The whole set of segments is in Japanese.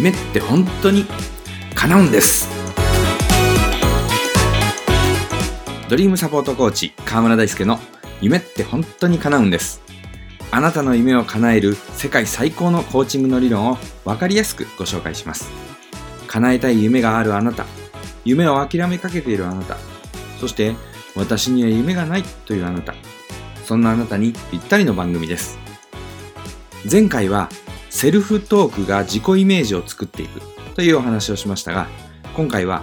夢って本当に叶うんです。ドリームサポートコーチ川村大輔の夢って本当に叶うんです。あなたの夢を叶える世界最高のコーチングの理論を分かりやすくご紹介します。叶えたい夢があるあなた夢を諦めかけているあなたそして私には夢がないというあなたそんなあなたにぴったりの番組です。前回はセルフトークが自己イメージを作っていくというお話をしましたが今回は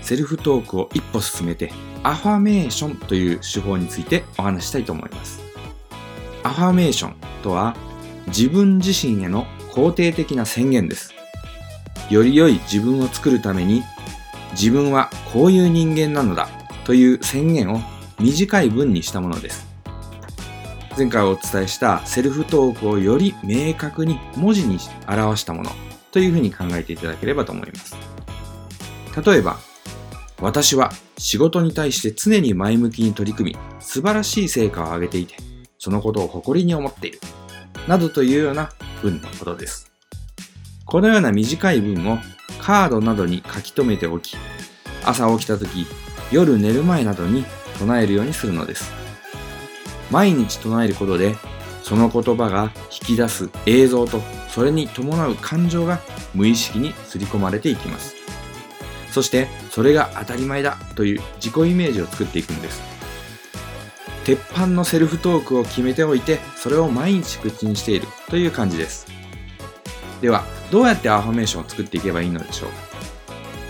セルフトークを一歩進めてアファメーションという手法についてお話したいと思います。アファメーションとは自分自身への肯定的な宣言です。より良い自分を作るために自分はこういう人間なのだという宣言を短い文にしたものです。前回お伝えしたセルフトークをより明確に文字に表したものというふうに考えていただければと思います。例えば私は仕事に対して常に前向きに取り組み素晴らしい成果を上げていてそのことを誇りに思っている。などというような文のことです。このような短い文をカードなどに書き留めておき朝起きた時夜寝る前などに唱えるようにするのです。毎日唱えることでその言葉が引き出す映像とそれに伴う感情が無意識に刷り込まれていきます。そしてそれが当たり前だという自己イメージを作っていくんです。鉄板のセルフトークを決めておいてそれを毎日口にしているという感じです。ではどうやってアファメーションを作っていけばいいのでしょう？か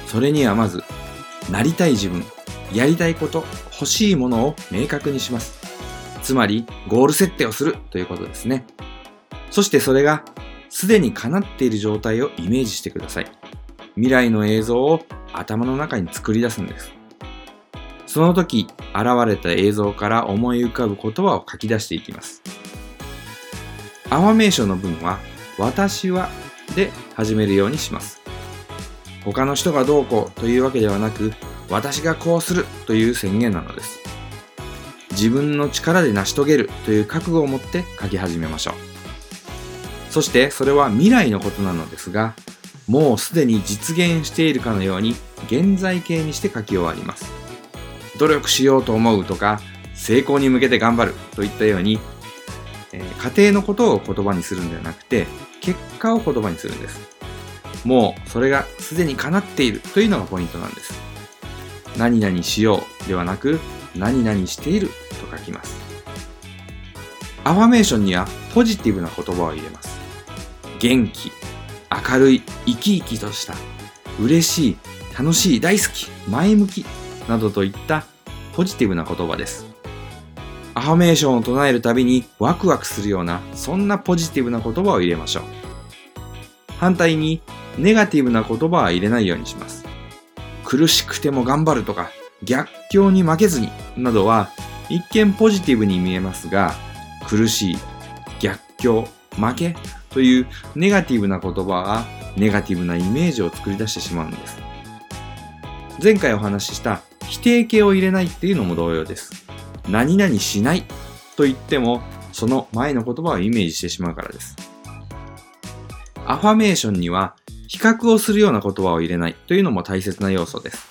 それにはまずなりたい自分やりたいこと欲しいものを明確にします。つまりゴール設定をするということですね。そしてそれがすでに叶っている状態をイメージしてください。未来の映像を頭の中に作り出すんです。その時現れた映像から思い浮かぶ言葉を書き出していきます。アファメーションの文は私はで始めるようにします。他の人がどうこうというわけではなく私がこうするという宣言なのです。自分の力で成し遂げるという覚悟を持って書き始めましょう。そしてそれは未来のことなのですが、もうすでに実現しているかのように現在形にして書き終わります。努力しようと思うとか、成功に向けて頑張るといったように、えー、家庭のことを言葉にするんではなくて、結果を言葉にするんです。もうそれがすでに叶っているというのがポイントなんです。何々しようではなく、何々していると書きます。アファメーションにはポジティブな言葉を入れます。元気、明るい、生き生きとした、嬉しい、楽しい、大好き、前向き、などといったポジティブな言葉です。アファメーションを唱えるたびにワクワクするような、そんなポジティブな言葉を入れましょう。反対に、ネガティブな言葉は入れないようにします。苦しくても頑張るとか、逆境に負けずになどは一見ポジティブに見えますが、苦しい、逆境、負けというネガティブな言葉がネガティブなイメージを作り出してしまうんです。前回お話しした否定形を入れないっていうのも同様です。何々しないと言っても、その前の言葉をイメージしてしまうからです。アファメーションには比較をするような言葉を入れないというのも大切な要素です。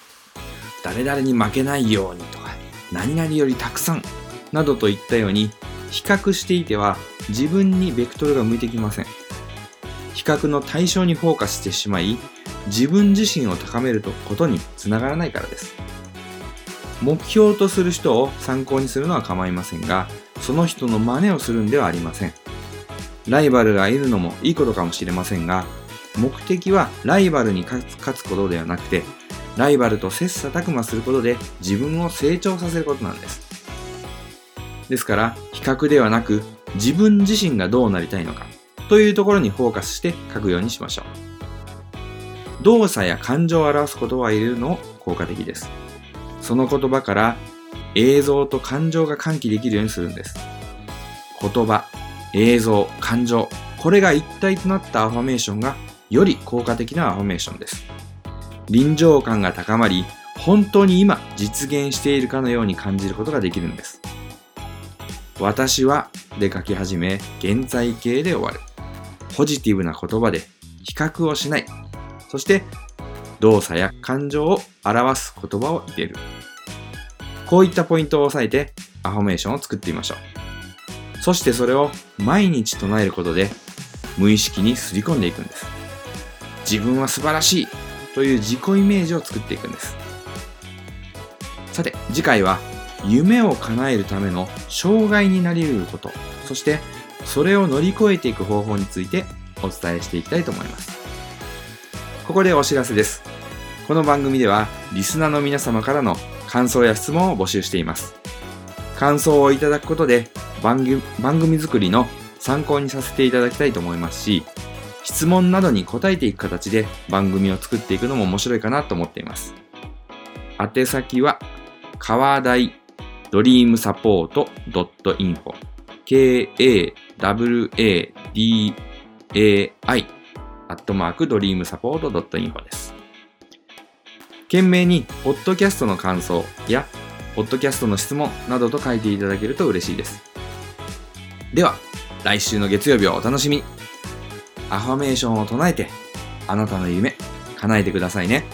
誰々に負けないようにとか、何々よりたくさんなどといったように比較していては自分にベクトルが向いてきません。比較の対象にフォーカスしてしまい自分自身を高めることにつながらないからです。目標とする人を参考にするのは構いませんが、その人の真似をするんではありません。ライバルがいるのもいいことかもしれませんが、目的はライバルに勝つことではなくて、ライバルと切磋琢磨することで自分を成長させることなんです。ですから、比較ではなく自分自身がどうなりたいのかというところにフォーカスして書くようにしましょう。動作や感情を表す言葉を入れるのも効果的です。その言葉から映像と感情が喚起できるようにするんです。言葉、映像、感情、これが一体となったアファメーションがより効果的なアファメーションです。臨場感が高まり、本当に今実現しているかのように感じることができるんです。私はで書き始め、現在形で終わる。ポジティブな言葉で比較をしないそして動作や感情を表す言葉を入れる。こういったポイントを押さえてアファメーションを作ってみましょう。そしてそれを毎日唱えることで無意識にすり込んでいくんです。自分は素晴らしいという自己イメージを作っていくんです。さて、次回は夢を叶えるための障害になり得ること、そしてそれを乗り越えていく方法についてお伝えしていきたいと思います。ここでお知らせです。この番組ではリスナーの皆様からの感想や質問を募集しています。感想をいただくことで番組番組作りの参考にさせていただきたいと思いますし、質問などに答えていく形で番組を作っていくのも面白いかなと思っています。宛先は、川大ドリームサポート .info k-a-w-a-d-a-i アットマークドリームサポート .info です。懸命に、ポッドキャストの感想や、ポッドキャストの質問などと書いていただけると嬉しいです。では、来週の月曜日をお楽しみに。アファメーションを唱えて、あなたの夢、叶えてくださいね。